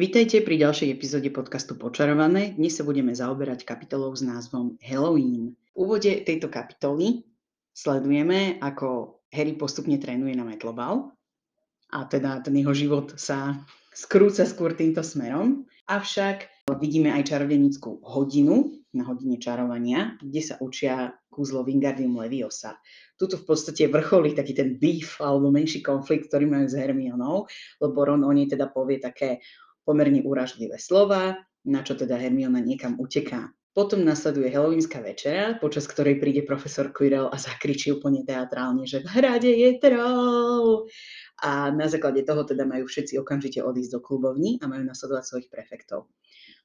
Vítajte pri ďalšej epizóde podcastu Počarované. Dnes sa budeme zaoberať kapitolou s názvom Halloween. V úvode tejto kapitoly sledujeme, ako Harry postupne trénuje na metlobal a teda ten jeho život sa skrúca skôr týmto smerom. Avšak vidíme aj čarodenickú hodinu na hodine čarovania, kde sa učia kúzlo Wingardium Leviosa. Tuto v podstate vrcholí taký ten beef alebo menší konflikt, ktorý majú s Hermionou, lebo Ron o nej teda povie také pomerne úražlivé slova, na čo teda Hermiona niekam uteká. Potom nasleduje Halloweenská večera, počas ktorej príde profesor Quirrell a zakričí úplne teatrálne, že v hrade je troll. A na základe toho teda majú všetci okamžite odísť do klubovní a majú nasledovať svojich prefektov.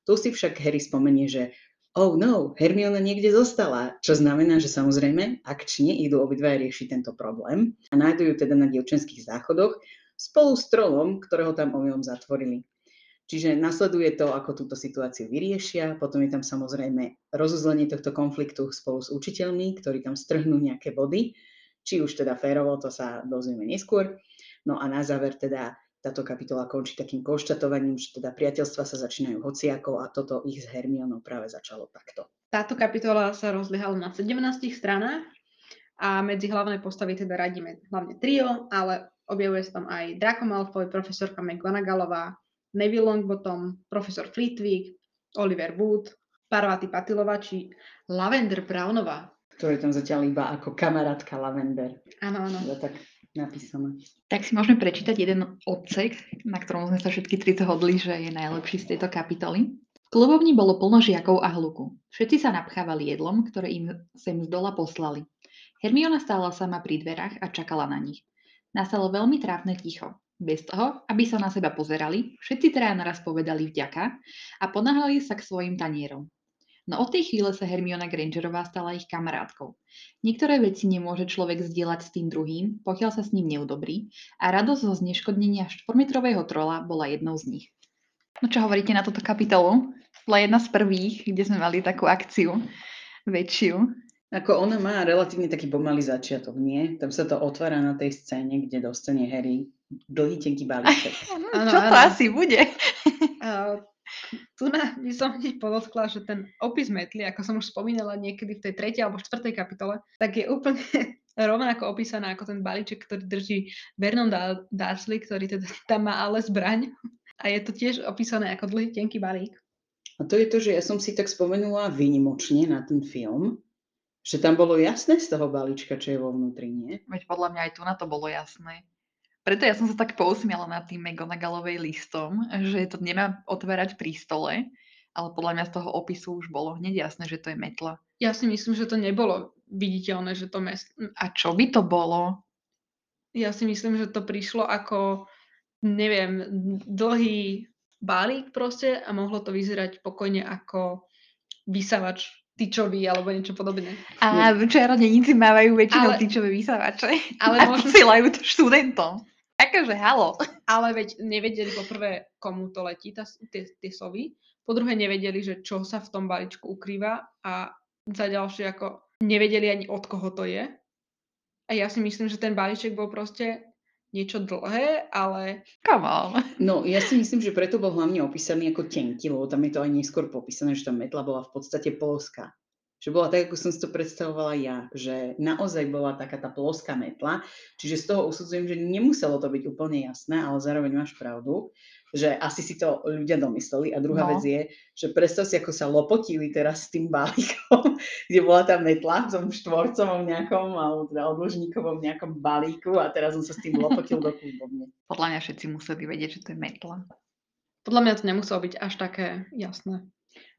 Tu si však Harry spomenie, že oh no, Hermiona niekde zostala, čo znamená, že samozrejme akčne idú obidva riešiť tento problém a nájdu ju teda na dievčenských záchodoch spolu s trolom, ktorého tam omylom zatvorili. Čiže nasleduje to, ako túto situáciu vyriešia. Potom je tam samozrejme rozuzlenie tohto konfliktu spolu s učiteľmi, ktorí tam strhnú nejaké body. Či už teda férovo, to sa dozvieme neskôr. No a na záver teda táto kapitola končí takým konštatovaním, že teda priateľstva sa začínajú hociakou a toto ich s Hermionou práve začalo takto. Táto kapitola sa rozliehala na 17 stranách a medzi hlavné postavy teda radíme hlavne trio, ale objavuje sa tam aj Draco Malfoy, profesorka McGonagallová, Neville Longbottom, profesor Flitwick, Oliver Wood, Parvati Patilová či Lavender Brownová. To je tam zatiaľ iba ako kamarátka Lavender. Áno, áno. Je tak napísané. Tak si môžeme prečítať jeden odsek, na ktorom sme sa všetky tri zhodli, že je najlepší z tejto kapitoly. V klubovni bolo plno žiakov a hluku. Všetci sa napchávali jedlom, ktoré im sem z dola poslali. Hermiona stála sama pri dverách a čakala na nich. Nastalo veľmi trápne ticho. Bez toho, aby sa na seba pozerali, všetci traja naraz povedali vďaka a ponáhľali sa k svojim tanierom. No od tej chvíle sa Hermiona Grangerová stala ich kamarátkou. Niektoré veci nemôže človek zdieľať s tým druhým, pokiaľ sa s ním neudobrí a radosť zo zneškodnenia štvormetrového trola bola jednou z nich. No čo hovoríte na túto kapitolu? Bola jedna z prvých, kde sme mali takú akciu väčšiu. Ako ona má relatívne taký pomalý začiatok, nie? Tam sa to otvára na tej scéne, kde dostane Harry dlhý, tenký balíček. Ano, Čo to ano. asi bude? Uh, tu na, by som hneď podotkla, že ten opis metly, ako som už spomínala niekedy v tej tretej alebo štvrtej kapitole, tak je úplne rovnako opísaná ako ten balíček, ktorý drží Vernon Darsley, ktorý teda tam má ale zbraň. A je to tiež opísané ako dlhý, tenký balík. A to je to, že ja som si tak spomenula výnimočne na ten film, že tam bolo jasné z toho balíčka, čo je vo vnútri, nie? Veď podľa mňa aj tu na to bolo jasné. Preto ja som sa tak pousmiala nad tým McGonagallovej listom, že to nemá otvárať pri stole, ale podľa mňa z toho opisu už bolo hneď jasné, že to je metla. Ja si myslím, že to nebolo viditeľné, že to mes... A čo by to bolo? Ja si myslím, že to prišlo ako, neviem, dlhý balík proste a mohlo to vyzerať pokojne ako vysavač tyčový alebo niečo podobné. A čarodeníci mávajú väčšinou ale, tyčové vysavače. Ale a možno... posielajú to študentom. Akože halo. Ale veď nevedeli poprvé, komu to letí, tá, tie, tie sovy. Po druhé nevedeli, že čo sa v tom balíčku ukrýva a za ďalšie ako nevedeli ani od koho to je. A ja si myslím, že ten balíček bol proste niečo dlhé, ale... Come on. No, ja si myslím, že preto bol hlavne opísaný ako tenký, lebo tam je to aj neskôr popísané, že tá metla bola v podstate polská že bola tak, ako som si to predstavovala ja, že naozaj bola taká tá ploská metla, čiže z toho usudzujem, že nemuselo to byť úplne jasné, ale zároveň máš pravdu, že asi si to ľudia domysleli. A druhá no. vec je, že predstav si, ako sa lopotili teraz s tým balíkom, kde bola tá metla v tom štvorcovom nejakom, alebo teda odložníkovom nejakom balíku a teraz som sa s tým lopotil do klubovne. Podľa mňa všetci museli vedieť, že to je metla. Podľa mňa to nemuselo byť až také jasné.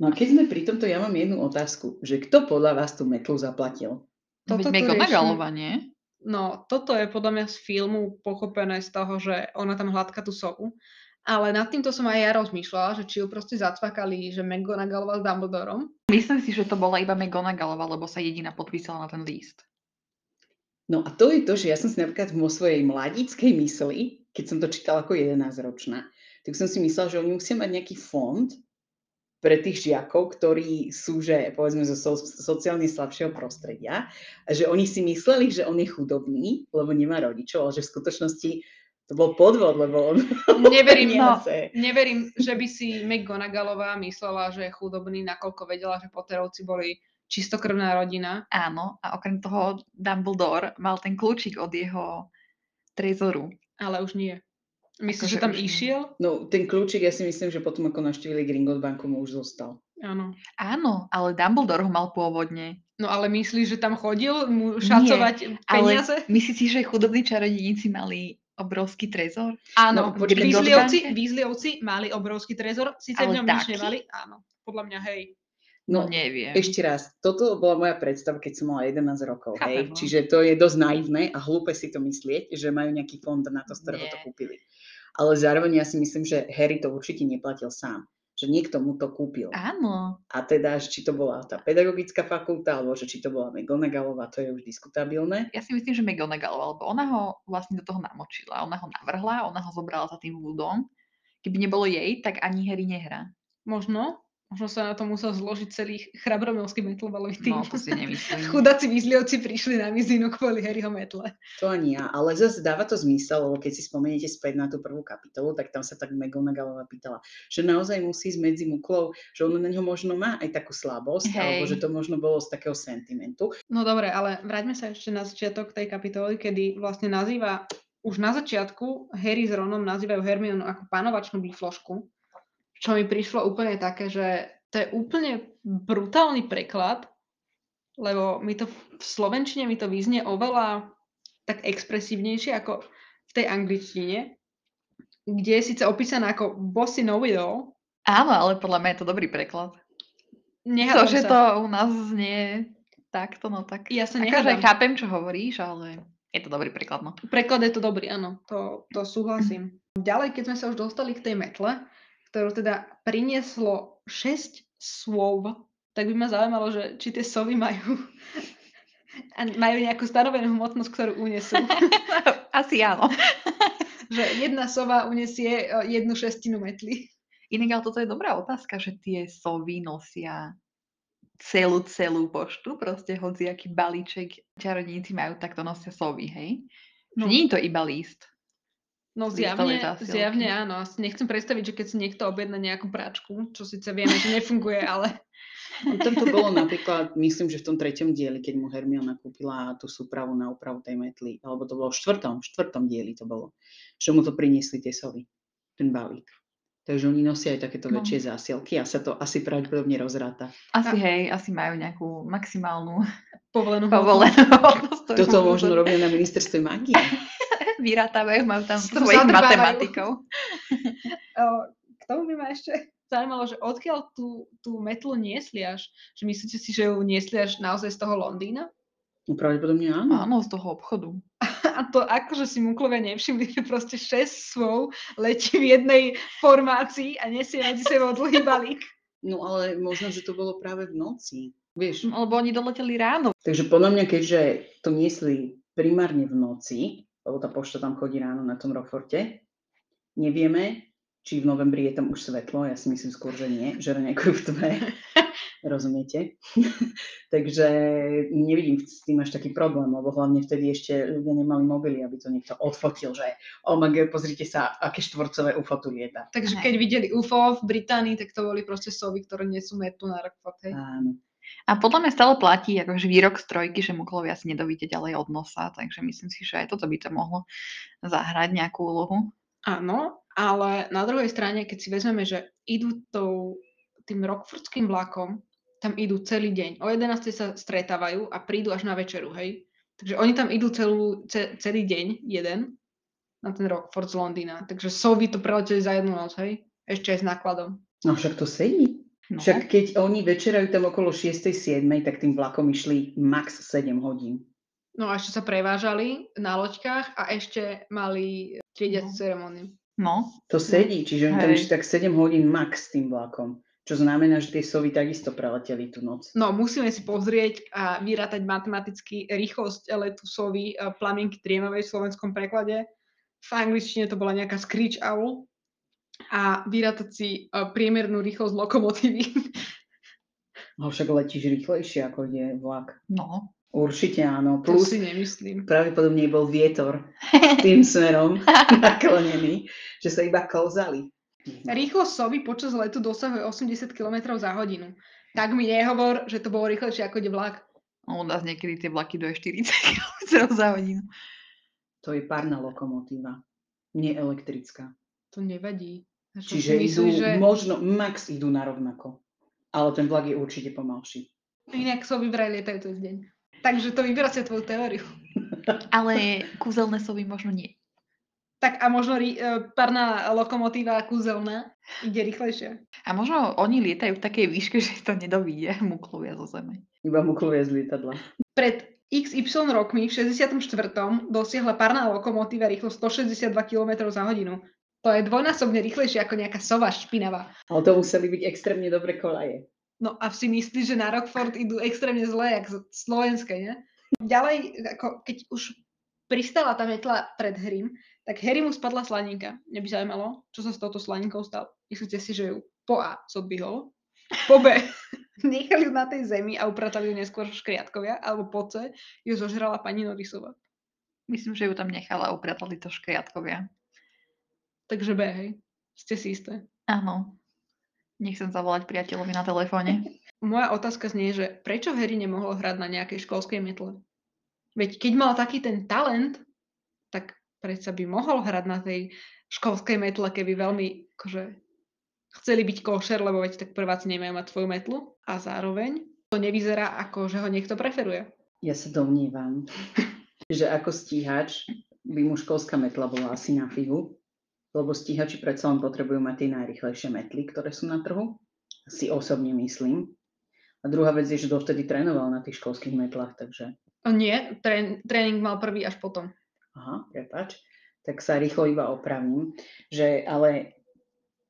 No a keď sme pri tomto, ja mám jednu otázku, že kto podľa vás tú metlu zaplatil? Toto McGonagallova, nie? No, toto je podľa mňa z filmu pochopené z toho, že ona tam hladká tú sovu Ale nad týmto som aj ja rozmýšľala, že či ju proste zacvakali, že McGonagallová s Dumbledorom. Myslím si, že to bola iba McGonagallova, lebo sa jediná podpísala na ten list. No a to je to, že ja som si napríklad vo svojej mladíckej mysli, keď som to čítala ako 11-ročná, tak som si myslela, že oni musia mať nejaký fond pre tých žiakov, ktorí sú, že povedzme, zo so, sociálne slabšieho prostredia, a že oni si mysleli, že on je chudobný, lebo nemá rodičov, ale že v skutočnosti to bol podvod, lebo on... Neverím, no, neverím, že by si McGonagallová myslela, že je chudobný, nakoľko vedela, že Potterovci boli čistokrvná rodina. Áno, a okrem toho Dumbledore mal ten kľúčik od jeho trezoru. Ale už nie. Myslíš, Akože že tam už nie. išiel? No, ten kľúčik, ja si myslím, že potom, ako navštívili Gringotts banku, mu už zostal. Áno. Áno, ale Dumbledore ho mal pôvodne. No ale myslíš, že tam chodil mu šacovať Ale peniaze? myslíte si, že chudobní čarodejníci mali obrovský trezor? Áno, No, Weasleyovci, mali obrovský trezor, síce v ňom nič nemali, áno, podľa mňa hej. No, No, neviem. Ešte raz, toto bola moja predstava, keď som mala 11 rokov, Chápem, hej? no. Čiže to je dosť naivné a hlúpe si to myslieť, že majú nejaký fond na to, z ktorého to kúpili. Ale zároveň ja si myslím, že Harry to určite neplatil sám. Že niekto mu to kúpil. Áno. A teda, či to bola tá pedagogická fakulta, alebo že či to bola McGonagallová, to je už diskutabilné. Ja si myslím, že McGonagall, lebo ona ho vlastne do toho namočila. Ona ho navrhla, ona ho zobrala za tým Woodom. Keby nebolo jej, tak ani Harry nehrá. Možno, možno sa na to musel zložiť celý chrabromilský metlbalový tým. No, to si nemyslím. Chudáci Weasleyovci prišli na mizinu kvôli Harryho metle. To ani ja, ale zase dáva to zmysel, lebo keď si spomeniete späť na tú prvú kapitolu, tak tam sa tak McGonagallová pýtala, že naozaj musí ísť medzi muklov, že ona na ňo možno má aj takú slabosť, alebo Hej. že to možno bolo z takého sentimentu. No dobre, ale vráťme sa ešte na začiatok tej kapitoly, kedy vlastne nazýva, už na začiatku Harry s Ronom nazývajú Hermionu ako panovačnú biflošku, čo mi prišlo úplne také, že to je úplne brutálny preklad, lebo mi to v slovenčine mi to vyznie oveľa tak expresívnejšie ako v tej angličtine, kde je síce opísaná ako bossy know it all. Áno, ale podľa mňa je to dobrý preklad. To, Nehádam že sa. to u nás znie takto, no tak. Ja sa Akože nehádam. chápem, čo hovoríš, ale je to dobrý preklad, no. Preklad je to dobrý, áno, to, to súhlasím. Ďalej, keď sme sa už dostali k tej metle, ktorú teda prinieslo 6 slov, tak by ma zaujímalo, že či tie sovy majú, a majú nejakú stanovenú hmotnosť, ktorú unesú. Asi áno. že jedna sova unesie e, jednu šestinu metly. Inak ale toto je dobrá otázka, že tie sovy nosia celú, celú poštu, proste hociaký balíček čarodníci majú, tak to nosia sovy, hej? No. Nie je to iba list. No zjavne, zjavne áno. Asi nechcem predstaviť, že keď si niekto objedná nejakú práčku, čo síce vieme, že nefunguje, ale No, tam to bolo napríklad, myslím, že v tom treťom dieli, keď mu Hermiona kúpila tú súpravu na úpravu tej metly, alebo to bolo v štvrtom, v štvrtom dieli to bolo, že mu to priniesli tie sovy, ten balík. Takže oni nosia aj takéto No. väčšie zásielky a sa to asi pravdepodobne rozráta. Asi A- hej, asi majú nejakú maximálnu povolenú povolenú hodnosť. Toto možno robia na ministerstve magie. vyratávajú, majú tam svojich matematikov. K tomu by ma ešte zaujímalo, že odkiaľ tú, tú metlu niesli až? Že myslíte si, že ju niesli až naozaj z toho Londýna? No pravdepodobne áno. Áno, z toho obchodu. A to akože si muklovia nevšimli, že proste 6 svov letí v jednej formácii a nesie medzi sebou dlhý balík. No ale možno, že to bolo práve v noci. Vieš, Lebo oni doleteli ráno. Takže podľa mňa, keďže to niesli primárne v noci, lebo tá pošta tam chodí ráno na tom Rockforte, nevieme, či v novembri je tam už svetlo, ja si myslím skôr, že nie, že tme, rozumiete? Takže nevidím s tým až taký problém, lebo hlavne vtedy ešte ľudia nemali mobily, aby to niekto odfotil, že oh my God, pozrite sa, aké štvorcové UFO tu lieta. Takže keď videli UFO v Británii, tak to boli proste sovy, ktoré nesú metu na hej. Áno. A podľa mňa stále platí akože výrok z trojky, že muklovia si nedovíte ďalej od nosa, takže myslím si, že aj toto by to mohlo zahrať nejakú úlohu. Áno, ale na druhej strane, keď si vezmeme, že idú tou, tým rockfordským vlakom, tam idú celý deň. O 11. sa stretávajú a prídu až na večeru, hej. Takže oni tam idú celú, ce, celý deň, jeden, na ten Rockford z Londýna. Takže sovy to preleteli za jednu noc, hej. Ešte aj s nákladom. No však to sedí. No. Však keď oni večerajú tam okolo 6. 7. tak tým vlakom išli max 7 hodín. No a ešte sa prevážali na loďkách a ešte mali triediacu No. ceremóniu. No, To sedí, čiže oni tam išli tak 7 hodín max s tým vlakom. Čo znamená, že tie sovy takisto preleteli tú noc. No, musíme si pozrieť a vyrátať matematicky rýchlosť letu sovy plamienky triemavej v slovenskom preklade. V angličtine to bola nejaká screech owl a vyrátať si eh, priemernú rýchlosť lokomotívy. Ale však letíš rýchlejšie, ako ide vlak. no. Určite áno. To Plus si nemyslím. pravdepodobne bol vietor tým smerom naklonený, že sa iba klzali. Rýchlosť sovy počas letu dosahuje 80 km za hodinu. Tak mi nehovor, že to bolo rýchlejšie ako ide vlak. No, U nás niekedy tie vlaky do 40 km za hodinu. To je párna lokomotíva, nie elektrická. To nevadí. Že si Čiže myslíš, idú, že... možno, max idú na rovnako. Ale ten vlak je určite pomalší. Inak sovy vraj lietajú cez deň. Takže to vyvracia tvoju teóriu. Ale kúzelné sovy možno nie. Tak a možno rí, e, parná lokomotíva kúzelná ide rýchlejšie. A možno oni lietajú v takej výške, že to nedovíde, muklovia zo zeme. Iba mu klovia z lietadla. Pred XY rokmi v 64. dosiahla parná lokomotíva rýchlosť 162 km za hodinu. To je dvojnásobne rýchlejšie ako nejaká sova špinavá. Ale to museli byť extrémne dobre kolaje. No a si myslíš, že na Rockford idú extrémne zle, jak z- slovenské, nie? Ďalej, ako keď už pristala tá metla pred Harrym, tak Harry mu spadla slaninka. Mňa by zaujímalo, čo sa s touto slaninkou stalo. Myslíte si, že ju po A zodbihol, po B nechali ju na tej zemi a upratali ju neskôr škriatkovia, alebo po C ju zožrala pani Norisova. Myslím, že ju tam nechala a upratali to škriatkovia. Takže B, hej. Ste si isté. Áno. Nechcem zavolať priateľovi na telefóne. Moja otázka znie, že prečo Harry nemohol hrať na nejakej školskej metle? Veď keď mal taký ten talent, tak predsa by mohol hrať na tej školskej metle, keby veľmi akože, chceli byť košer, lebo veď tak prváci nemajú mať svoju metlu a zároveň to nevyzerá ako, že ho niekto preferuje. Ja sa domnívam, že ako stíhač by mu školská metla bola asi na fihu, lebo stíhači predsa len potrebujú mať tie najrychlejšie metly, ktoré sú na trhu. Si osobne myslím. A druhá vec je, že dovtedy trénoval na tých školských metlách, takže nie, trén, tréning mal prvý až potom. aha, prepač, tak sa rýchlo iba opravím, že ale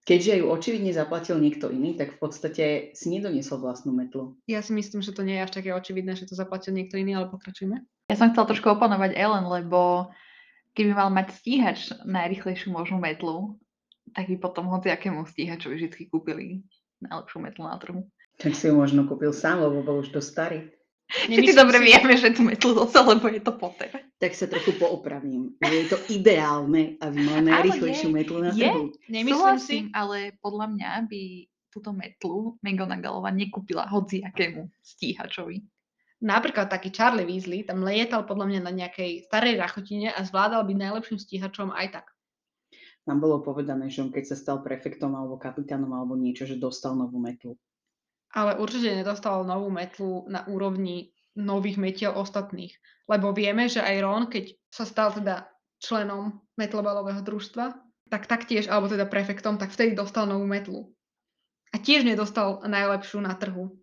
keďže ju očividne zaplatil niekto iný, tak v podstate si nedoniesol vlastnú metlu. Ja si myslím, že to nie je až také očividné, že to zaplatil niekto iný, ale pokračujme. Ja som chcela trošku oponovať Ellen, lebo keby mal mať stíhač najrychlejšiu možnú metlu, tak by potom hociakému stíhačovi vždy kúpili najlepšiu metlu na trhu. Tak si ju možno kúpil sám, lebo bol už dosť starý. Všetci dobre si- vieme, že tú metlu dostal, lebo je to Potter. Tak sa trochu poopravím. Je to ideálne, aby mal najrychlejšiu metlu na je. trhu. Nemyslím si, ale podľa mňa by túto metlu McGonagallova nekúpila hociakému stíhačovi. Napríklad taký Charlie Weasley tam lietal podľa mňa na nejakej starej rachotine a zvládal byť najlepším stíhačom aj tak. Tam bolo povedané, že on keď sa stal prefektom alebo kapitánom alebo niečo, že dostal novú metlu. Ale určite nedostal novú metlu na úrovni nových metiel ostatných. Lebo vieme, že aj Ron, keď sa stal teda členom metlobalového družstva, tak taktiež, alebo teda prefektom, tak vtedy dostal novú metlu. A tiež nedostal najlepšiu na trhu.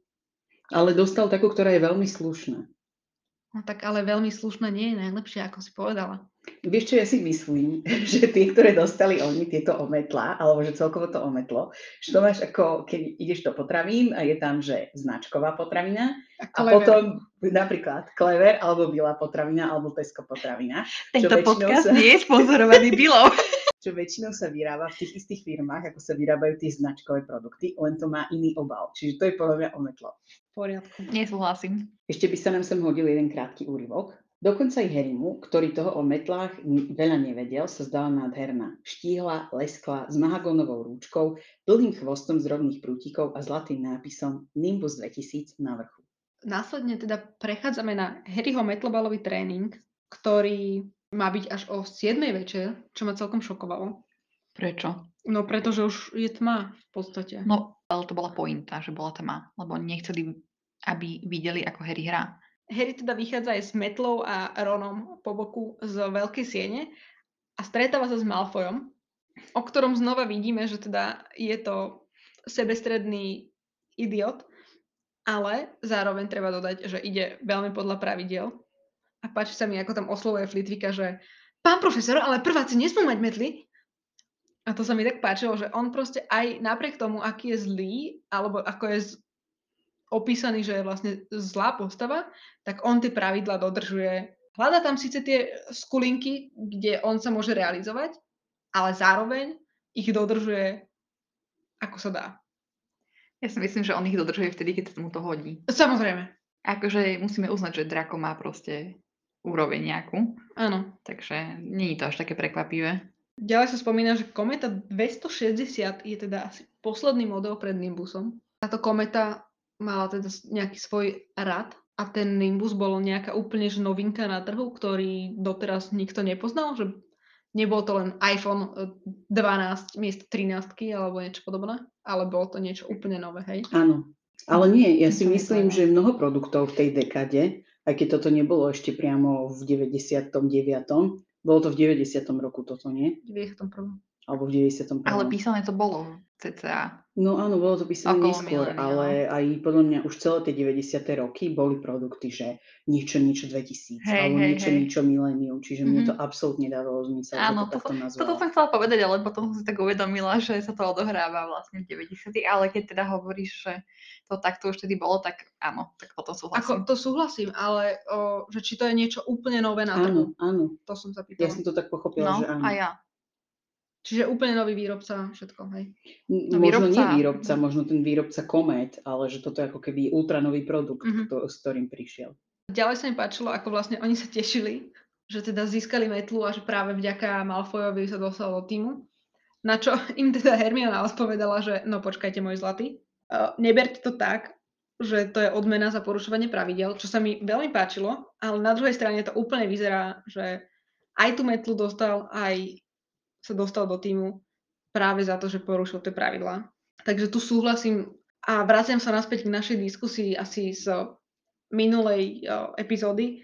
Ale dostal takú, ktorá je veľmi slušná. No tak ale veľmi slušná nie je najlepšia, ako si povedala. Vieš, čo ja si myslím? Že tie, ktoré dostali oni, tieto ometlá, alebo že celkovo to ometlo, že to máš ako, keď ideš do potravín a je tam, že značková potravina a Clever. potom napríklad Clever, alebo Biela potravina, alebo Tesco potravina, Tento podcast sa- nie je sponzorovaný Bilou. čo väčšinou sa vyrába v tých istých firmách, ako sa vyrábajú tie značkové produkty, len to má iný obal. Čiže to je podľa mňa ometlo. V poriadku. Nesúhlasím. Ešte by sa nám sem hodil jeden krátky úryvok. Dokonca aj Harrymu, ktorý toho o metlách veľa nevedel, sa zdala nádherná. Štíhla, leskla, s mahagónovou rúčkou, dlhým chvostom z rovných prútikov a zlatým nápisom Nimbus 2000 na vrchu. Následne teda prechádzame na Harryho metlobalový tréning, ktorý má byť až o 7 večer, čo ma celkom šokovalo. Prečo? No pretože už je tma v podstate. No, ale to bola pointa, že bola tma, lebo nechceli, aby videli, ako Harry hrá. Harry teda vychádza aj s Metlou a Ronom po boku z veľkej siene a stretáva sa s Malfoyom, o ktorom znova vidíme, že teda je to sebestredný idiot, ale zároveň treba dodať, že ide veľmi podľa pravidiel. A páči sa mi, ako tam oslovuje Flitwicka, že pán profesor, ale prváci nesmú mať metly. A to sa mi tak páčilo, že on proste aj napriek tomu, aký je zlý, alebo ako je z... opísaný, že je vlastne zlá postava, tak on tie pravidla dodržuje. Hľada tam síce tie skulinky, kde on sa môže realizovať, ale zároveň ich dodržuje ako sa dá. Ja si myslím, že on ich dodržuje vtedy, keď sa mu to hodí. Samozrejme. Akože musíme uznať, že Draco má proste úroveň nejakú. Áno. Takže nie je to až také prekvapivé. Ďalej sa spomína, že kometa 260 je teda asi posledný model pred Nimbusom. Táto kometa mala teda nejaký svoj rad a ten Nimbus bol nejaká úplne že novinka na trhu, ktorý doteraz nikto nepoznal, že nebol to len iPhone 12 e, miesto 13 alebo niečo podobné, ale bolo to niečo úplne nové, hej? Áno. Ale nie, ja si myslím, že mnoho produktov v tej dekade, aj keď toto nebolo ešte priamo v 99. Bolo to v 90. roku toto, nie? V 91. Alebo v 91. Ale písané to bolo cca. No áno, bolo to písané Okolo neskôr, milénia, ale aj podľa mňa už celé tie 90. roky boli produkty, že niečo, niečo 2000, Hej, alebo hej, niečo, hej. niečo milénium, čiže mne Mhm. to absolútne dávalo zmysel, Áno, to toto, nazvala. toto som chcela povedať, ale potom som si tak uvedomila, že sa to odohráva vlastne v 90. Ale keď teda hovoríš, že to takto už vtedy bolo, tak áno, tak potom súhlasím. Ako, to súhlasím, ale o, že či to je niečo úplne nové na trhu, Áno, áno, to som sa ja pýtala. som to tak pochopila, No, že áno. a ja. Čiže úplne nový výrobca, všetko, hej. No, možno nie výrobca- výrobca, možno ten výrobca Komet, ale že toto je ako keby ultranový produkt, Mhm. kto, s ktorým prišiel. Ďalej sa mi páčilo, ako vlastne oni sa tešili, že teda získali metlu a že práve vďaka Malfoyovi sa dostal do týmu. Na čo im teda Hermiona odpovedala, že no počkajte môj zlatý, uh, neberte to tak, že to je odmena za porušovanie pravidel, čo sa mi veľmi páčilo, ale na druhej strane to úplne vyzerá, že aj tú metlu dostal, aj sa dostal do týmu práve za to, že porušil tie pravidlá. Takže tu súhlasím a vraciam sa naspäť k našej diskusii asi z minulej o, epizódy,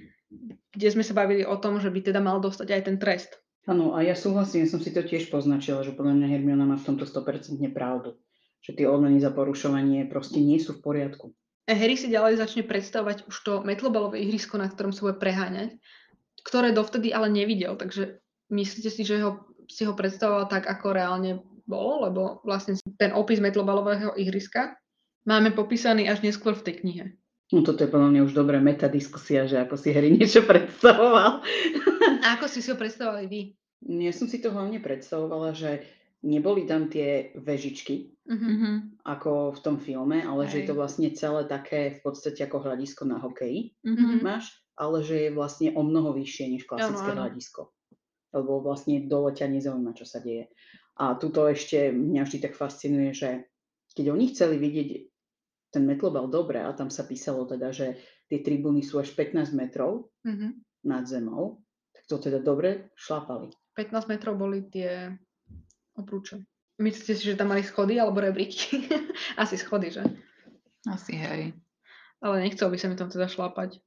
kde sme sa bavili o tom, že by teda mal dostať aj ten trest. Áno, a ja súhlasím, ja som si to tiež poznačila, že podľa mňa Hermiona má v tomto 100% pravdu. Že tie odmeny za porušovanie proste nie sú v poriadku. A Harry si ďalej začne predstavovať už to metlobalové ihrisko, na ktorom sa bude preháňať, ktoré dovtedy ale nevidel, takže myslíte si, že ho, si ho predstavoval tak, ako reálne bolo, lebo vlastne ten opis metlobalového ihriska máme popísaný až neskôr v tej knihe. No toto je podľa mňa už dobrá metadiskusia, že ako si Harry niečo predstavoval. A ako si si ho predstavovali vy? Ja som si to hlavne predstavovala, že neboli tam tie vežičky, Mhm. Mhm. ako v tom filme, ale že je to vlastne celé také v podstate ako hľadisko na hokeji Mhm. máš, ale že je vlastne o mnoho vyššie než klasické áno. hľadisko. Lebo vlastne dole ťa nezaujíma, čo sa deje. A tuto ešte mňa vždy tak fascinuje, že keď oni chceli vidieť ten metlobal dobre a tam sa písalo teda, že tie tribúny sú až 15 metrov Mhm. nad zemou, tak to teda dobre šlapali. 15 metrov boli tie obruče. Myslíte si, že tam mali schody alebo rebríky? Asi schody, že? Asi hej. Ale nechcel by sa mi tam teda šlapať.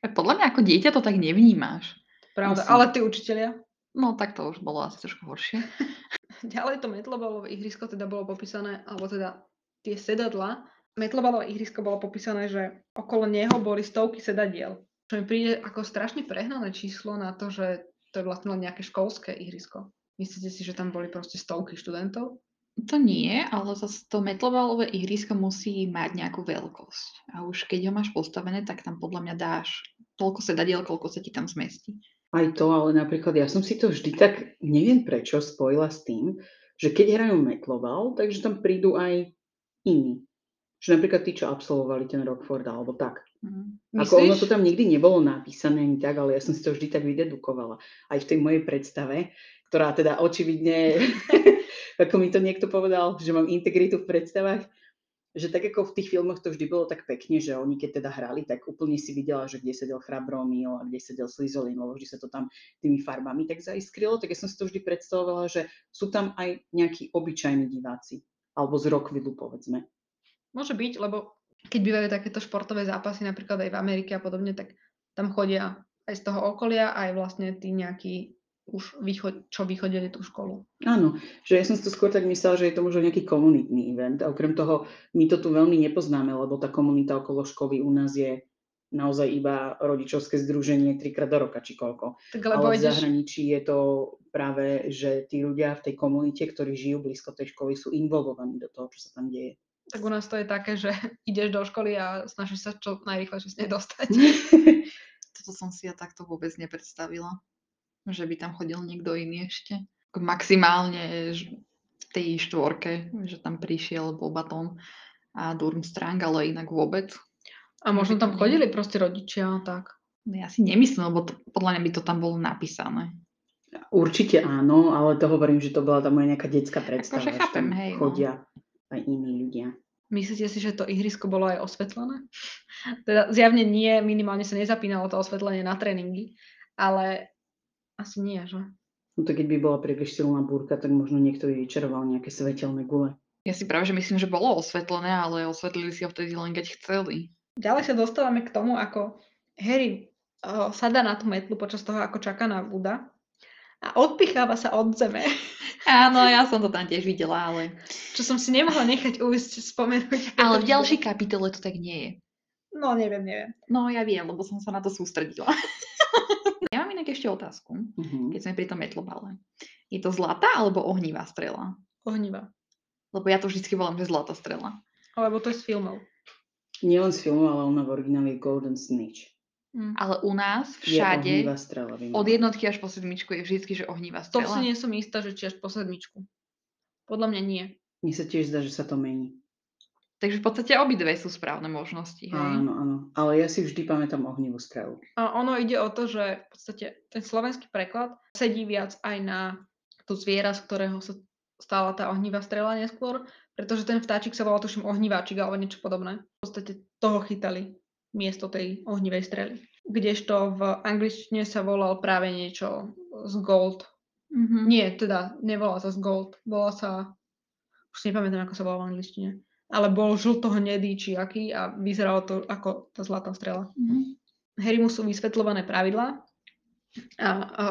Tak podľa mňa ako dieťa to tak nevnímáš. Pravda. Asi. Ale tí učitelia? No tak to už bolo asi trošku horšie. Ďalej to metlobalové ihrisko teda bolo popísané, alebo teda tie sedadla. Metlobalové ihrisko bolo popísané, že okolo neho boli stovky sedadiel. Čo mi príde ako strašne prehnané číslo na to, že to je vlastne len nejaké školské ihrisko. Myslíte si, že tam boli proste stovky študentov? To nie, ale zase to metlobalové ihrisko musí mať nejakú veľkosť. A už keď ho máš postavené, tak tam podľa mňa dáš toľko sedadiel, koľko sa ti tam zmestí. Aj to, ale napríklad ja som si to vždy tak, neviem prečo, spojila s tým, že keď hrajú Metlobal, takže tam prídu aj iní. Že napríklad tí, čo absolvovali ten Rockford alebo tak. Mhm. Ako ono to tam nikdy nebolo napísané ani tak, ale ja som si to vždy tak vydedukovala. Aj v tej mojej predstave, ktorá teda očividne, ako mi to niekto povedal, že mám integritu v predstavách, že tak ako v tých filmoch to vždy bolo tak pekne, že oni keď teda hrali, tak úplne si videla, že kde sedel Chrabromil a kde sedel Slizolin, lebo vždy sa to tam tými farbami tak zaiskrilo, tak ja som si to vždy predstavovala, že sú tam aj nejakí obyčajní diváci, alebo z Rockvillu povedzme. Môže byť, lebo keď bývajú takéto športové zápasy, napríklad aj v Amerike a podobne, tak tam chodia aj z toho okolia, aj vlastne tí nejakí už východ, čo vychodili tú školu. Áno, že ja som si to skôr tak myslela, že je to možno nejaký komunitný event. A okrem toho, my to tu veľmi nepoznáme, lebo tá komunita okolo školy u nás je naozaj iba rodičovské združenie trikrát do roka, či koľko. Tak lebo Ale v ideš, zahraničí je to práve, že tí ľudia v tej komunite, ktorí žijú blízko tej školy, sú involvovaní do toho, čo sa tam deje. tak u nás to je také, že ideš do školy a snažíš sa čo najrychlejšie z nej dostať. Toto som si ja takto vôbec nepredstavila. Že by tam chodil niekto iný ešte. Maximálne v tej štvorke, že tam prišiel Bobaton a Durmstrang, ale inak vôbec. A možno tam chodili proste rodičia, tak. No ja si nemyslím, lebo to, podľa mňa by to tam bolo napísané. Určite áno, ale to hovorím, že to bola tá moja nejaká detská predstava, Akože že chápem, tam hej, no. chodia aj iní ľudia. Myslíte si, že to ihrisko bolo aj osvetlené? Teda zjavne nie, minimálne sa nezapínalo to osvetlenie na tréningy, ale asi nie, že? No to keď by bola príliš silná búrka, tak možno niekto by vyčaroval nejaké svetelné gule. Ja si práve, že myslím, že bolo osvetlené, ale osvetlili si ho vtedy len keď chceli. Ďalej sa dostávame k tomu, ako Harry uh, sadá na tú metlu počas toho, ako čaká na Buda a odpicháva sa od zeme, Áno, ja som to tam tiež videla, ale... čo som si nemohla nechať ujsť spomenúť. Ale v ďalšej kapitole to tak nie je. No, neviem, neviem. No ja viem, lebo som sa na to sústredila. mám inak ešte otázku, Mhm. keď sme pri tom metlobale. Je to zlatá alebo ohnivá strela? Ohnivá. Lebo ja to vždycky volám, že zlatá strela. Alebo to je z filmov. Nie len z filmu, ale ona v origináli je Golden Snitch. Hm. Ale u nás Je všade, ohnivá strela. od jednotky až po sedmičku je vždycky, že ohnivá To strela. si nie som istá, že či až po sedmičku. Podľa mňa nie. Mne sa tiež zdá, že sa to mení. Takže v podstate obidve sú správne možnosti. Hej? Áno, áno. Ale ja si vždy pamätám ohnivú strelu. A ono ide o to, že v podstate ten slovenský preklad sedí viac aj na to zviera, z ktorého sa stala tá ohnivá strela neskôr, pretože ten vtáčik sa volal tuším ohniváčik alebo niečo podobné. V podstate toho chytali miesto tej ohnivej strely. Kdežto v angličtine sa volal práve niečo z gold. Mhm. Nie, teda nevolá sa z gold, volá sa, už si nepamätám, ako sa volá v angličtine, ale bol žlto-hnedý či aký a vyzeralo to ako tá zlatá strela. Mhm. Harry mu sú vysvetľované pravidlá a, a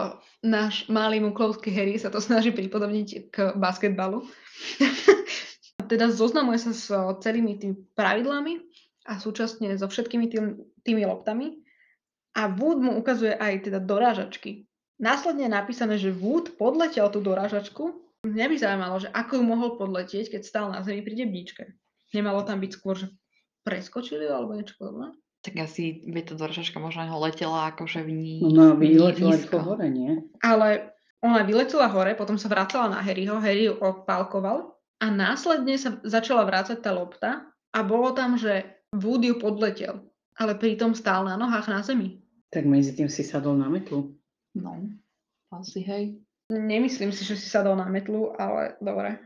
náš malý muklovský Harry sa to snaží pripodobniť k basketbalu. teda zoznamuje sa s celými tými pravidlami a súčasne so všetkými tým, tými loptami a Wood mu ukazuje aj teda dorážačky. Následne je napísané, že Wood podletel tú dorážačku. Mňa by zaujímalo, že ako ju mohol podletieť, keď stál na zemi pri debníčke. Nemalo tam byť skôr, že preskočili alebo niečo podobné? Tak asi by tá doržačka možno ho letela akože v ní. No, no vyletela nízko. rýchlo hore, nie? Ale ona vyletela hore, potom sa vracala na Harryho, Harry ju odpálkoval a následne sa začala vrácať tá lopta a bolo tam, že Wood ju podletel, ale pritom stál na nohách na zemi. Tak medzi tým si sadol na metlu. No, asi hej. Nemyslím si, že si sadol na metlu, ale dobre.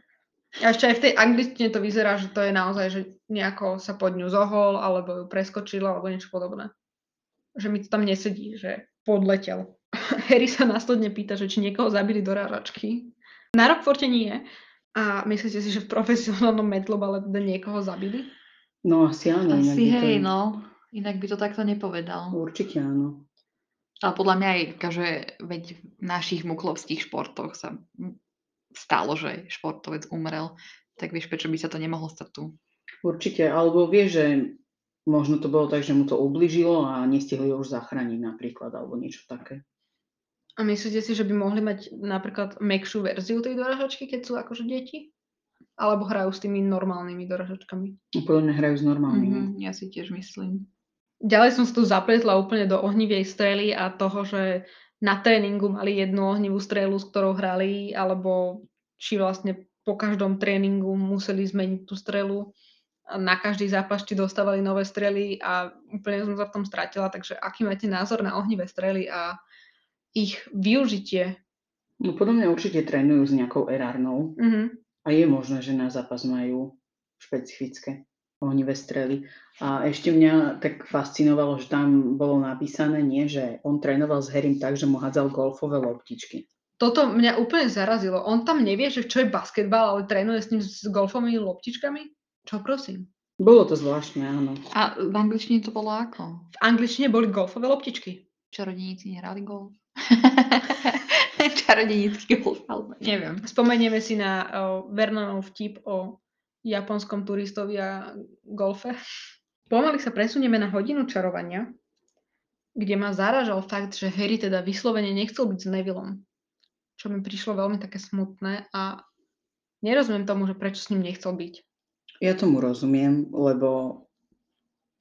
A ešte aj v tej angličtine to vyzerá, že to je naozaj, že nejako sa pod ňu zohol, alebo ju preskočil, alebo niečo podobné. Že mi to tam nesedí, že podletel. Harry sa následne pýta, že či niekoho zabili do rážačky. Na Rockforte nie. A myslíte si, že v profesionálnom metlobale teda niekoho zabili? No asi áno. inak Asi by to- hej, no. Inak by to takto nepovedal. Určite áno. Ale podľa mňa aj, že veď v našich muklovských športoch sa stalo, že športovec umrel, tak vieš, prečo by sa to nemohlo stať tu. Určite, alebo vie, že možno to bolo tak, že mu to ubližilo a nestihli ho už zachrániť napríklad, alebo niečo také. A myslíte si, že by mohli mať napríklad mekšiu verziu tej doražačky, keď sú akože deti? Alebo hrajú s tými normálnymi doražačkami? Podľa mňa hrajú s normálnymi. Mhm, ja si tiež myslím. Ďalej som sa tu zapletla úplne do ohnivej strely a toho, že na tréningu mali jednu ohnivú strelu, s ktorou hrali, alebo či vlastne po každom tréningu museli zmeniť tú strelu. Na každý zápas či dostávali nové strely a úplne som sa v tom stratila. Takže aký máte názor na ohnivé strely a ich využitie? No podľa mňa určite trénujú s nejakou erárnou Mhm. a je možné, že na zápas majú špecifické ohnivé strely. A ešte mňa tak fascinovalo, že tam bolo napísané, nie, že on trénoval s Harrym tak, že mu hádzal golfové loptičky. Toto mňa úplne zarazilo. On tam nevie, že čo je basketbal, ale trénuje s ním s golfovými loptičkami? Čo prosím? Bolo to zvláštne, áno. A v angličtine to bolo ako? V angličtine boli golfové loptičky. Čarodejníci nehrali golf? Čarodejnícky golf, alebo neviem. Spomenieme si na uh, Vernonov vtip o japonskom turistovi a golfe. Pomaly sa presunieme na hodinu čarovania kde ma zaražal fakt, že Harry teda vyslovene nechcel byť s Nevillom. Čo mi prišlo veľmi také smutné a nerozumiem tomu, že prečo s ním nechcel byť. Ja tomu rozumiem, lebo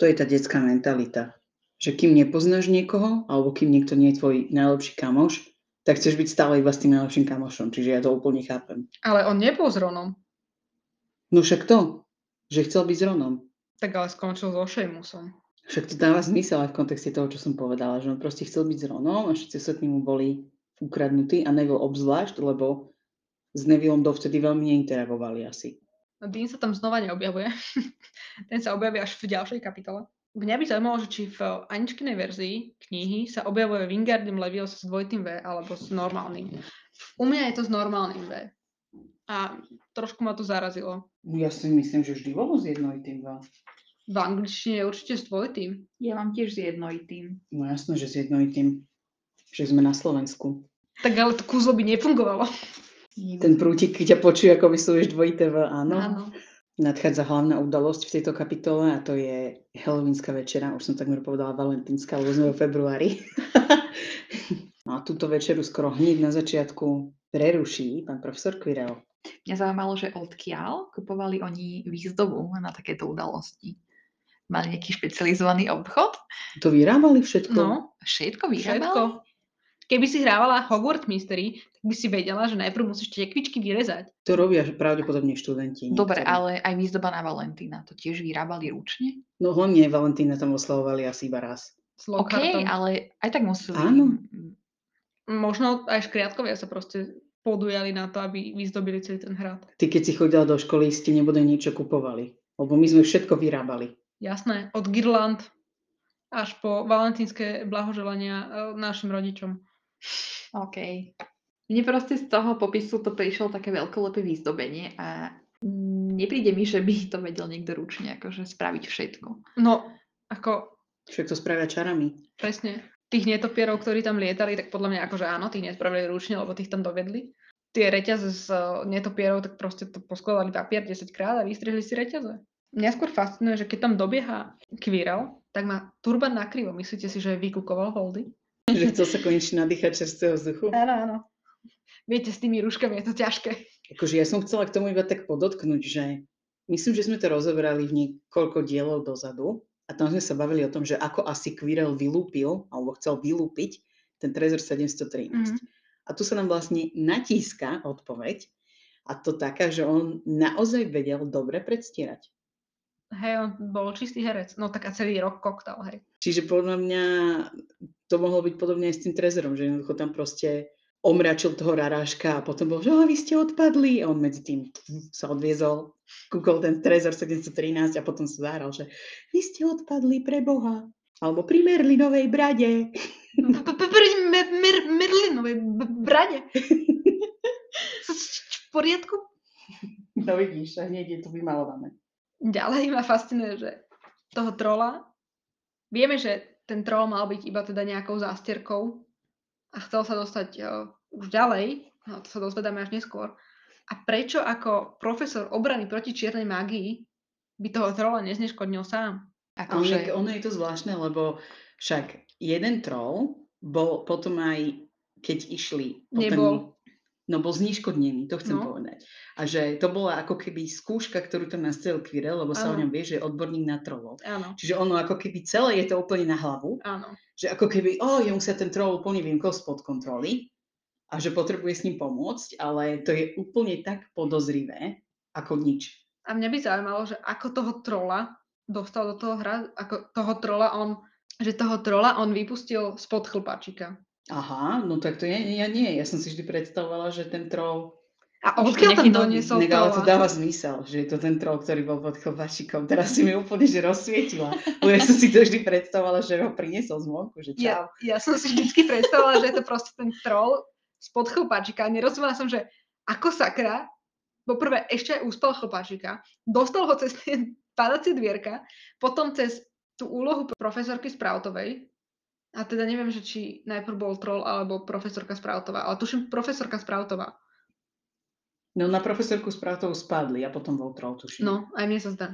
to je tá detská mentalita. Že kým nepoznáš niekoho, alebo kým niekto nie je tvoj najlepší kamoš, tak chceš byť stále iba s tým najlepším kamošom. Čiže ja to úplne chápem. Ale on nebol s Ronom. No však to, že chcel byť s Ronom. Tak ale skončil so Seamusom. Však to dáva zmysel aj v kontexte toho, čo som povedala, že on proste chcel byť s Ronom a všetci ostatní mu boli ukradnutí a Neville obzvlášť, lebo s Nevillom dovtedy veľmi neinteragovali asi. No Dean sa tam znova neobjavuje. Ten sa objavuje až v ďalšej kapitole. Mňa by zaujímalo, že či v Aničkinej verzii knihy sa objavuje Wingardium Leviosa s dvojitým V alebo s normálnym. U mňa je to s normálnym V. A trošku ma to zarazilo. Ja si myslím, že vždy bolo s jednotým V. V angličtine je určite s dvojitým. Ja mám tiež s jednojitým. No jasné, že s jednotým. Že sme na Slovensku. Tak ale to kúzlo by nefungovalo. Ten prútik, keď ťa počuje, ako vyslovuješ dvojité V, áno. Áno. Nadchádza hlavná udalosť v tejto kapitole a to je Halloweenská večera. Už som takmer povedala valentínska, lebo sme v februári. no a túto večeru skoro hneď na začiatku preruší pán profesor Quirrell. Mňa zaujímalo, že odkiaľ kupovali oni výzdobu na takéto udalosti. Mali nejaký špecializovaný obchod? To vyrábali všetko? No, Všetko všetko. vyrábali? Keby si hrávala Hogwarts Mystery, tak by si vedela, že najprv musíš tie tekvičky vyrezať. To robia pravdepodobne študenti. Dobre, niektorí. ale aj výzdoba na Valentína, to tiež vyrábali ručne? No hlavne Valentína tam oslavovali asi iba raz. S OK, ale aj tak museli... Áno. Možno aj škriatkovia sa proste podujali na to, aby vyzdobili celý ten hrad. Ty keď si chodila do školy, ste nebude niečo kupovali. Lebo my sme všetko vyrábali. Jasné, od Girland až po valentínske blahoželania e, našim rodičom. OK. Mne proste z toho popisu to prišlo také veľkolepé výzdobenie a nepríde mi, že by to vedel niekto ručne akože spraviť všetko. No, ako Všetko spravia čarami. presne tých netopierov, ktorí tam lietali, tak podľa mňa akože áno, tých nespravili ručne, lebo tých tam dovedli. Tie reťaze z uh, netopierov, tak proste to poskladali papier 10 krát a vystrihli si reťaze. Mňa skôr fascinuje, že keď tam dobieha Quirrell, tak má turban nakrivo. Myslíte si, že vykukoval holdy? že chcel sa konečne nadýchať čerstvého vzduchu. Áno, áno. Viete, s tými rúškami je to ťažké. Akože ja som chcela k tomu iba tak podotknúť, že myslím, že sme to rozoberali v niekoľko dielov dozadu a tam sme sa bavili o tom, že ako asi Quirrell vylúpil, alebo chcel vylúpiť ten trezor 713. Mhm. A tu sa nám vlastne natíska odpoveď a to taká, že on naozaj vedel dobre predstierať. Hej, on bol čistý herec. No tak a celý rok koktal, hej. Čiže podľa mňa to mohlo byť podobne aj s tým trezorom, že jednoducho tam proste omračil toho raráška a potom bol, že "Á, vy ste odpadli. A on medzi tým sa odviezol, kúkol ten trezor 713 a potom sa zahral, že vy ste odpadli pre Boha. Alebo pri Merlinovej brade. Pri Me- Mer- Merlinovej brade. V poriadku? No vidíš, a hneď je to vymalované. Ďalej ma fascinuje, že toho trola, vieme, že ten troll mal byť iba teda nejakou zástierkou a chcel sa dostať už ďalej, no to sa dozvedáme až neskôr. A prečo ako profesor obrany proti čiernej mágii by toho trola nezneškodnil sám? A ono, je, Akože, ono je to zvláštne, lebo však jeden troll bol potom aj, keď išli po ten, Nebol. no bol zniškodnený, to chcem No. povedať. A že to bola ako keby skúška, ktorú tam nastavil Quirrell, lebo sa o ňom vie, že je odborník na trollov. Áno, Čiže ono ako keby celé je to úplne na hlavu, áno. že ako keby, o, jemu sa ten troll úplne vymkol spod kontroly a že potrebuje s ním pomôcť, ale to je úplne tak podozrivé, ako nič. A mňa by zaujímalo, že ako toho trola dostal do toho hra, ako toho trola on, že toho trola on vypustil spod chlpáčika. Aha, no tak to ja, ja nie. Ja som si vždy predstavovala, že ten troll A to odkiaľ tam doniesol Inak, ale to dáva zmysel, že je to ten troll, ktorý bol pod chlpačikom. Teraz si mi úplne že rozsvietila. Lebo ja som si to vždy predstavovala, že ho priniesol zvonku, že čau. Ja, ja som si vždycky predstavila, že je to proste ten troll spod chlpáčika. Nerozumela som, že ako sakra, poprvé ešte aj úspal chlpáčika, dostal ho cez tie padacie dvierka, potom cez tú úlohu profesorky Sproutovej, a teda neviem, že či najprv bol troll alebo profesorka Sproutová, ale tuším profesorka Sproutová. No na profesorku správtou spadli a potom bol troll, tuším. No, aj mne sa zdá.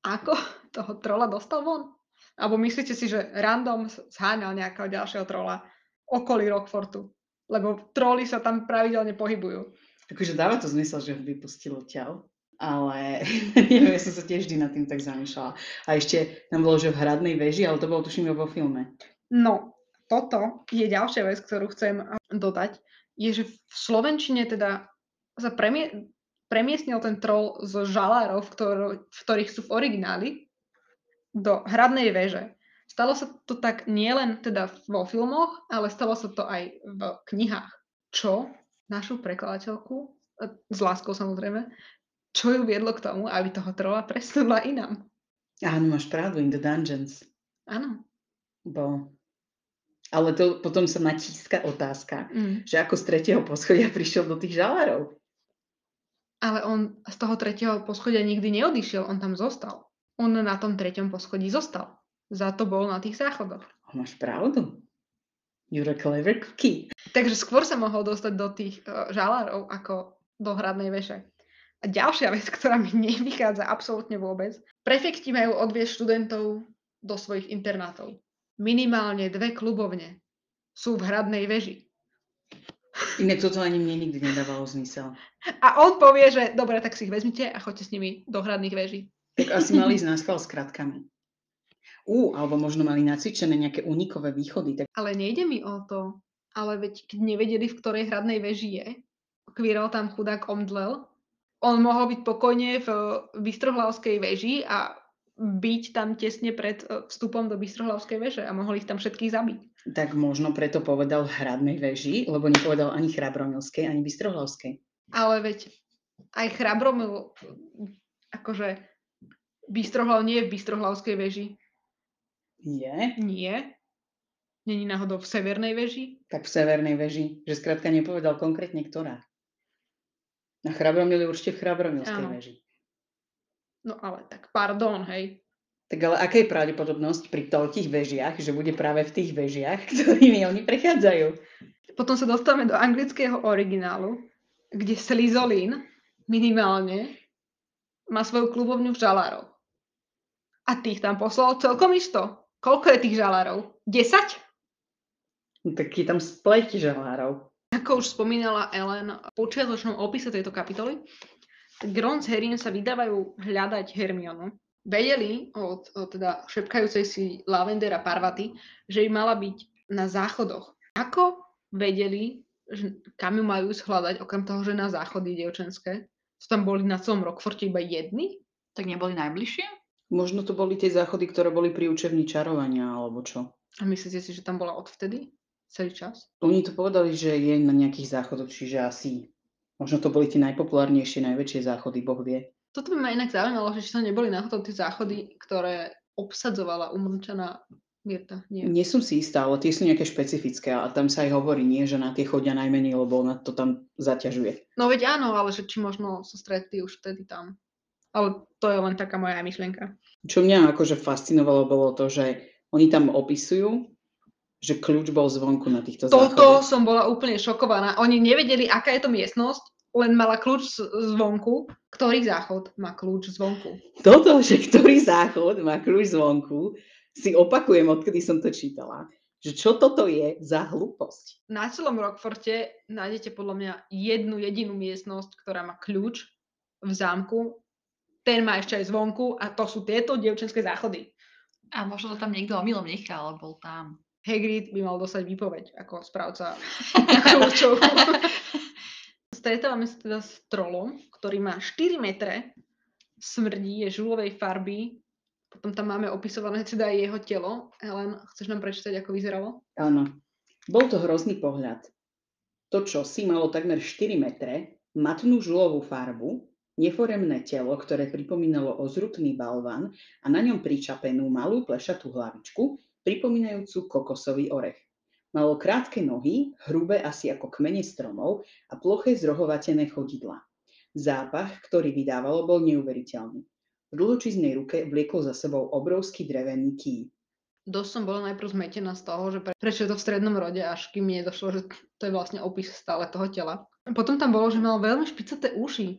Ako toho trola dostal von? Alebo myslíte si, že random zháňal nejakého ďalšieho trola okolí Rockfortu? Lebo troly sa tam pravidelne pohybujú. Akože dáva to zmysel, že vypustilo ťaľ, ale neviem, ja som sa tiež vždy nad tým tak zamýšľala. A ešte tam bolo, že v hradnej veži, ale to bolo tuším vo filme. No, toto je ďalšia vec, ktorú chcem dodať, je, že v Slovenčine teda sa premie, premiestnil ten troll zo žalárov, v, v ktorých sú v origináli, do hradnej veže. Stalo sa to tak nielen teda vo filmoch, ale stalo sa to aj v knihách. Čo našu prekladateľku, e, s láskou samozrejme, čo ju viedlo k tomu, aby toho trola presunula inám. Áno, máš pravdu, in the dungeons. Áno. Bo... Ale to potom sa natíska otázka, Mm. že ako z tretieho poschodia prišiel do tých žalárov. Ale on z toho tretieho poschodia nikdy neodišiel, on tam zostal. On na tom treťom poschodí zostal. Za to bol na tých záchodoch. Máš pravdu. You're a clever cookie. Takže skôr sa mohol dostať do tých uh, žalárov ako do hradnej veše. A ďalšia vec, ktorá mi nevychádza absolútne vôbec. Prefekti majú odviesť študentov do svojich internátov. Minimálne dve klubovne sú v hradnej veži. Inak toto ani mne nikdy nedávalo zmysel. A on povie, že dobre, tak si ich vezmite a choďte s nimi do hradných veží. Tak asi mali ísť na s kratkami. Ú, alebo možno mali nacvičené nejaké unikové východy. Tak Ale nejde mi o to. Ale veď, keď nevedeli, v ktorej hradnej veži je, kvíral tam chudák omdlel, on mohol byť pokojne v Bystrohlavskej veži a byť tam tesne pred e, vstupom do Bystrohlavskej veže a mohol ich tam všetkých zabiť. tak možno preto povedal hradnej veži, lebo nepovedal ani chrabromilskej, ani bystrohlavskej. Ale veď aj Chrabromil, akože Bystrohlav nie je v Bystrohlavskej veži. Je? Nie. Není náhodou v Severnej veži? Tak v severnej veži. Že skrátka nepovedal konkrétne ktorá. Na chrabromil je určite v chrabromilskej veži. No ale tak pardon, hej. Tak ale aká je pravdepodobnosť pri toľkých vežiach, že bude práve v tých vežiach, ktorými oni prechádzajú? Potom sa dostávame do anglického originálu, kde Slizolín minimálne má svoju klubovňu v žalároch. A tých tam poslal celkom isto. Koľko je tých žalárov? 10? No, tak je tam spleť žalárov. Ako už spomínala Ellen v počiatočnom opise tejto kapitoly, tak Ron s Harrym sa vydávajú hľadať Hermionu. Vedeli od, od teda šepkajúcej si Lavendera Parvati, že by mala byť na záchodoch. Ako vedeli, že kam ju majú ísť hľadať, okrem toho, že na záchody dievčenské? Sú tam boli na celom Rockforte iba jedni? Tak neboli najbližšie? Možno to boli tie záchody, ktoré boli pri učebni čarovania, alebo čo. A myslíte si, že tam bola odvtedy? Celý čas? Oni to povedali, že je na nejakých záchodoch, čiže asi možno to boli tie najpopulárnejšie, najväčšie záchody, Boh vie. Toto by ma inak zaujímalo, že či to neboli náhodou tie záchody, ktoré obsadzovala umlčaná Mirta. Nie. Nie som si istá, ale tie sú nejaké špecifické a tam sa aj hovorí, nie, že na tie chodia najmenej, lebo ona to tam zaťažuje. No veď áno, ale že či možno sa stretli už vtedy tam. Ale to je len taká moja myšlienka. Čo mňa akože fascinovalo, bolo to, že oni tam opisujú, že kľúč bol zvonku na týchto Toto záchodoch. som bola úplne šokovaná. Oni nevedeli, aká je to miestnosť, len mala kľúč zvonku. Ktorý záchod má kľúč zvonku? Toto, že ktorý záchod má kľúč zvonku, si opakujem, odkedy som to čítala, že čo toto je za hlúposť. Na celom Rockforte nájdete podľa mňa jednu jedinú miestnosť, ktorá má kľúč v zámku. Ten má ešte aj zvonku a to sú tieto dievčenské záchody. A možno to tam niekto omylom nechal, bol tam. Hagrid by mal dostať výpoveď ako správca kľúčov. Stretávame sa teda s trolom, ktorý má 4 metre, smrdí, je žulovej farby, potom tam máme opisované teda aj jeho telo. Helen, chceš nám prečítať, ako vyzeralo? Áno. Bol to hrozný pohľad. To, čo si malo takmer 4 metre, matnú žulovú farbu, neforemné telo, ktoré pripomínalo ozrutný balvan a na ňom pričapenú malú plešatú hlavičku, pripomínajúcu kokosový orech. Malo krátke nohy, hrubé asi ako kmene stromov a ploché zrohovatené chodidla. Zápach, ktorý vydávalo, bol neuveriteľný. V dlhočíznej ruke vliekol za sebou obrovský drevený ký. Dosť som bola najprv zmetená z toho, že pre, prečo je to v strednom rode, až kým mi nedošlo, že to je vlastne opis stále toho tela. Potom tam bolo, že mal veľmi špicaté uši,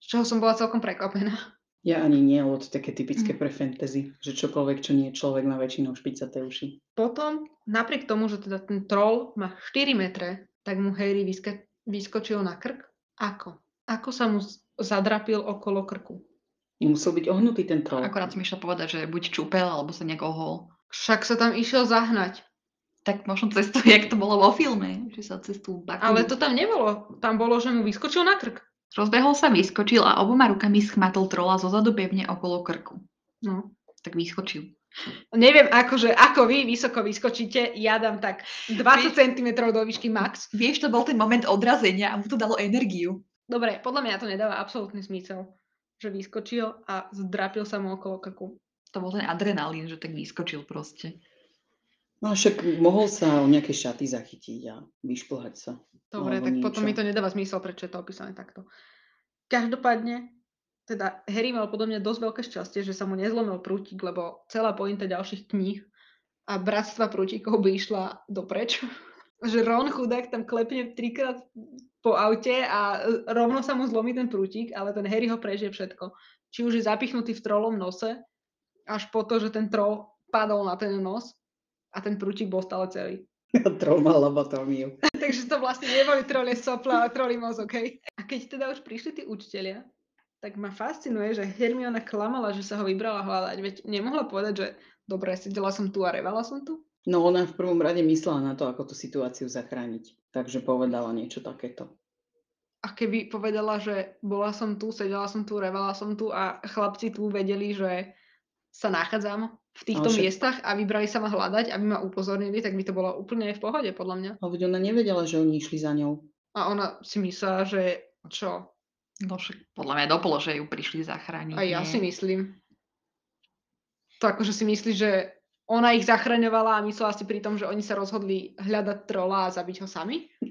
čoho som bola celkom prekvapená. Ja ani nie, lebo to je také typické pre fantasy, že čokoľvek, čo nie je človek, má väčšinou špicaté uši. Potom, napriek tomu, že teda ten troll má 4 metre, tak mu Harry vyska- vyskočil na krk. Ako? Ako sa mu z- zadrapil okolo krku? Musel byť ohnutý ten troll. Akorát som išla povedať, že buď čúpel, alebo sa nejak ohol. Však sa tam išiel zahnať. Tak možno cestu, jak to bolo vo filme, že sa cez tú baku... Ale to tam nebolo. Tam bolo, že mu vyskočil na krk. Rozbehol sa, vyskočil a oboma rukami schmatol trola zo zadu pevne okolo krku. No. Tak vyskočil. Neviem, akože, ako vy vysoko vyskočíte, ja dám tak 20 cm do výšky max. Vieš, to bol ten moment odrazenia a mu to dalo energiu. Dobre, podľa mňa to nedáva absolútny zmysel, že vyskočil a zdrapil sa mu okolo krku. To bol ten adrenalín, že tak vyskočil proste. No však mohol sa o nejaké šaty zachytiť a vyšplhať sa. Dobre, tak potom mi niečo. to nedáva zmysel, prečo je to opísané takto. Každopádne, teda Harry mal podľa mňa dosť veľké šťastie, že sa mu nezlomil prútik, lebo celá pointa ďalších kníh a bratstva prútikov by išla dopreč. že Ron chudák tam klepne trikrát po aute a rovno sa mu zlomí ten prútik, ale ten Harry ho prežije všetko. Či už je zapichnutý v trolom nose, až po to, že ten troll padol na ten nos a ten prútik bol stále celý. Troll mal lobotómiu. Takže to vlastne neboli trolie sopla, ale troli mozog, hej. A keď teda už prišli tí učitelia, tak ma fascinuje, že Hermiona klamala, že sa ho vybrala hľadať. Veď nemohla povedať, že dobre, sedela som tu a revala som tu. No ona v prvom rade myslela na to, ako tú situáciu zachrániť. Takže povedala niečo takéto. A keby povedala, že bola som tu, sedela som tu, revala som tu a chlapci tu vedeli, že sa nachádzam v týchto však- miestach a vybrali sa ma hľadať, aby ma upozornili, tak by to bolo úplne v pohode, podľa mňa. Ale ona nevedela, že oni išli za ňou. A ona si myslela, že čo? No však podľa mňa dopolo, že ju prišli zachrániť. A ja nie? si myslím. To akože si myslí, že ona ich zachraňovala a myslela si pri tom, že oni sa rozhodli hľadať trola a zabiť ho sami?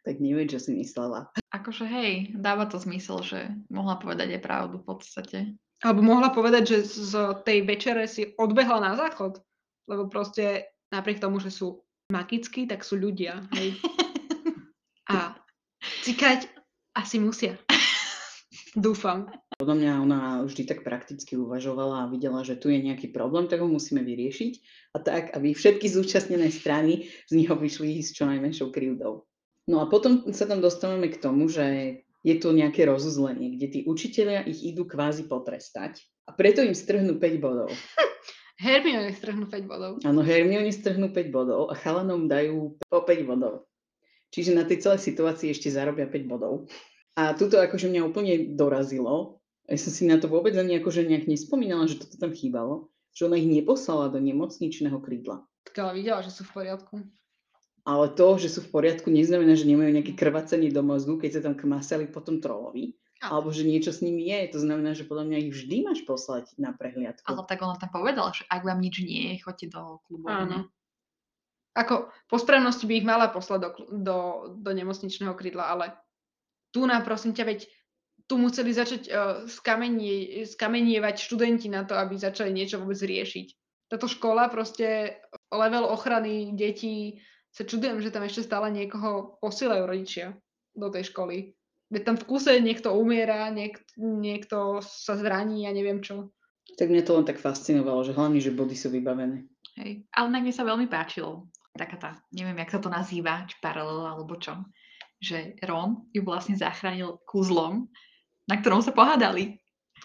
Tak neviem, čo si myslela. Akože hej, dáva to zmysel, že mohla povedať aj pravdu v podstate. Alebo mohla povedať, že z tej večere si odbehla na záchod. Lebo proste napriek tomu, že sú magickí, tak sú ľudia. Hej. A cikať asi musia. Dúfam. Podľa mňa ona vždy tak prakticky uvažovala a videla, že tu je nejaký problém, tak ho musíme vyriešiť. A tak, aby všetky zúčastnené strany z neho vyšli s čo najmenšou krivdou. No a potom sa tam dostávame k tomu, že je tu nejaké rozuzlenie, kde tí učitelia ich idú kvázi potrestať a preto im strhnú 5 bodov. Hermione strhnú 5 bodov. Áno, Hermione strhnú 5 bodov a chalanom dajú po 5 bodov. Čiže na tej celej situácii ešte zarobia 5 bodov. A tuto akože mňa úplne dorazilo. Ja som si na to vôbec ani akože nejak nespomínala, že toto tam chýbalo. Že ona ich neposlala do nemocničného krídla. Tak ale videla, že sú v poriadku. Ale to, že sú v poriadku, neznamená, že nemajú nejaké krvácanie do mozgu, keď sa tam kmasali po tom trolovi. Ale- Alebo že niečo s nimi je. To znamená, že podľa mňa ich vždy máš poslať na prehliadku. Ale tak ona tam povedala, že ak vám nič nie je, choďte do klubu. Áno. Ako po správnosti by ich mala poslať do, do, do nemocničného krydla, ale tu na prosím ťa, veď tu museli začať uh, skamenie, skamenievať študenti na to, aby začali niečo vôbec riešiť. Táto škola proste, level ochrany detí, sa čudujem, že tam ešte stále niekoho posielajú rodičia do tej školy. Veď tam v kuse niekto umiera, niek- niekto sa zraní, ja neviem čo. Tak mňa to len tak fascinovalo, že hlavne, že body sú vybavené. Hej. Ale na mne sa veľmi páčilo. Taká tá, neviem, jak sa to nazýva, či paralela alebo čo. Že Ron ju vlastne zachránil kúzlom, na ktorom sa pohádali.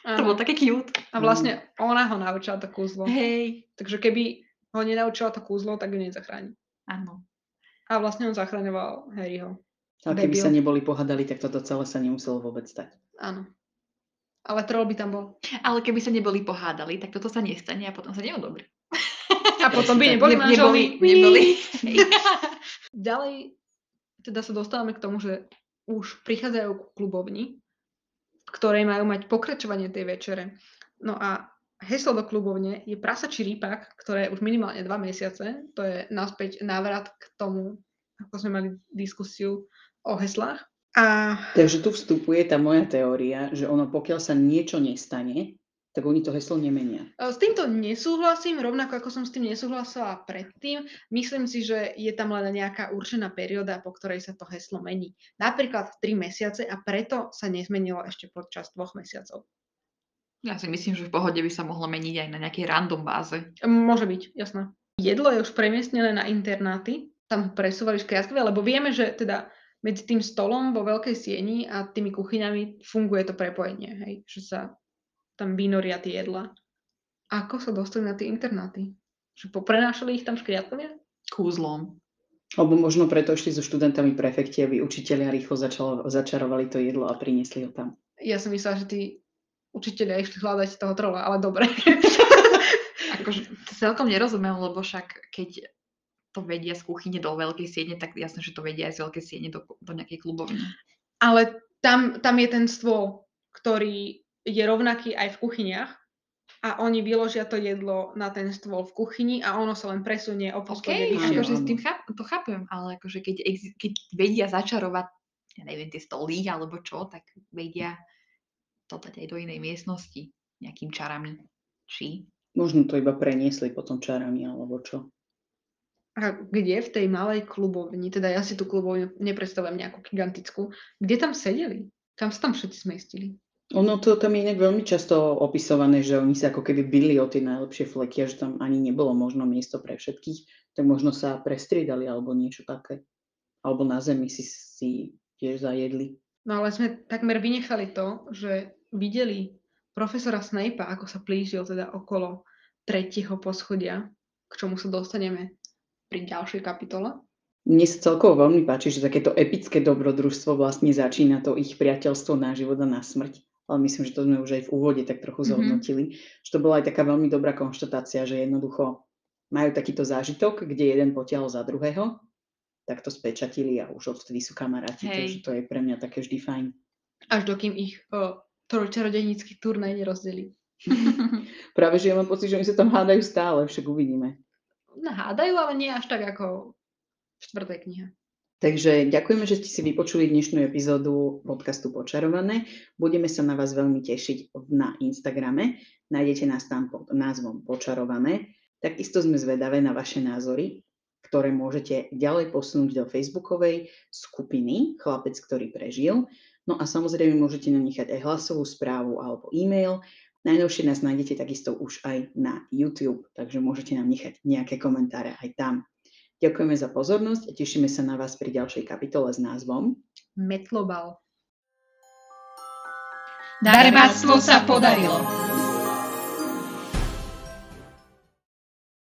To Áno. bolo také cute. A vlastne ona ho naučila to kúzlo. Hej. Takže keby ho nenaučila to kúzlo, tak ho nezachráni. Áno. A vlastne on zachraňoval Harryho. Ale keby Debil. sa neboli pohádali, tak toto celé sa nemuselo vôbec stať. Áno. Ale troll by tam bol. Ale keby sa neboli pohádali, tak toto sa nestane a potom sa neodobrí. A potom by neboli Ne- manželmi. neboli. Hej. Ďalej teda sa dostávame k tomu, že už prichádzajú ku klubovni, v ktorej majú mať pokračovanie tej večere. No a heslo do klubovne je prasačí rýpak, ktoré už minimálne dva mesiace. To je naspäť návrat k tomu, ako sme mali diskusiu o heslách. A Takže tu vstupuje tá moja teória, že ono pokiaľ sa niečo nestane, tak oni to heslo nemenia. E, S týmto nesúhlasím, rovnako ako som s tým nesúhlasila predtým. Myslím si, že je tam len nejaká určená perióda, po ktorej sa to heslo mení. Napríklad 3 mesiace a preto sa nezmenilo ešte počas dvoch mesiacov. Ja si myslím, že v pohode by sa mohlo meniť aj na nejakej random báze. Môže byť, jasné. Jedlo je už premiestnené na internáty, tam presúvali škriatkové, lebo vieme, že teda medzi tým stolom vo veľkej sieni a tými kuchyňami funguje to prepojenie, hej, že sa tam vynoria tie jedla. Ako sa dostali na tie internáty? Že poprenášali ich tam škriatkovia? Kúzlom. Alebo možno preto išli so študentami prefekti, aby učiteľia rýchlo začalo, začarovali to jedlo a priniesli ho tam. Ja som myslela, že tí učiteľia išli hľadať toho trola, ale dobre. akože celkom nerozumiem, lebo však keď to vedia z kuchyne do veľkej siene, tak jasné, že to vedia aj z veľkej siene do, do nejakej klubovny. Ale tam, tam je ten stôl, ktorý je rovnaký aj v kuchyniach a oni vyložia to jedlo na ten stôl v kuchyni a ono sa len presunie o poschodie vyššie. akože s tým cháp, to chápem, ale akože keď, ex, keď vedia začarovať, ja neviem, tie stoly alebo čo, tak vedia to dať aj do inej miestnosti nejakým čarami. Či? Možno to iba preniesli potom čarami, alebo čo. A kde v tej malej klubovni, teda ja si tú klubovňu nepredstavujem nejakú gigantickú, kde tam sedeli? Kam sa tam všetci zmestili? Ono to tam je inak veľmi často opisované, že oni sa ako keby byli o tie najlepšie fleky a že tam ani nebolo možno miesto pre všetkých, tak možno sa prestriedali alebo niečo také. Alebo na zemi si, si tiež zajedli. No ale sme takmer vynechali to, že videli profesora Snape'a, ako sa plížil teda okolo tretieho poschodia, k čomu sa dostaneme pri ďalšej kapitole. Mne sa celkovo veľmi páči, že takéto epické dobrodružstvo vlastne začína to ich priateľstvo na život a na smrť. Ale myslím, že to sme už aj v úvode tak trochu Mhm. zhodnotili. Že to bola aj taká veľmi dobrá konštatácia, že jednoducho majú takýto zážitok, kde jeden potiahol za druhého, tak to spečatili a už odvtedy sú kamaráti, Hej. takže to je pre mňa také vždy fajn. Až dokým ich o, trojčarodejnícky turnaj nerozdeli. Práve, že ja mám pocit, že oni sa tam hádajú stále, však uvidíme. No, hádajú, ale nie až tak ako v štvrtej knihe. Takže ďakujeme, že ste si vypočuli dnešnú epizódu podcastu Počarované. Budeme sa na vás veľmi tešiť na Instagrame. Nájdete nás tam pod názvom Počarované. Takisto sme zvedavé na vaše názory, ktoré môžete ďalej posunúť do facebookovej skupiny Chlapec, ktorý prežil. No a samozrejme môžete nám nechať aj hlasovú správu alebo e-mail. Najnovšie nás nájdete takisto už aj na YouTube, takže môžete nám nechať nejaké komentáre aj tam. Ďakujeme za pozornosť a tešíme sa na vás pri ďalšej kapitole s názvom Metlobal. Darebáctvo sa podarilo.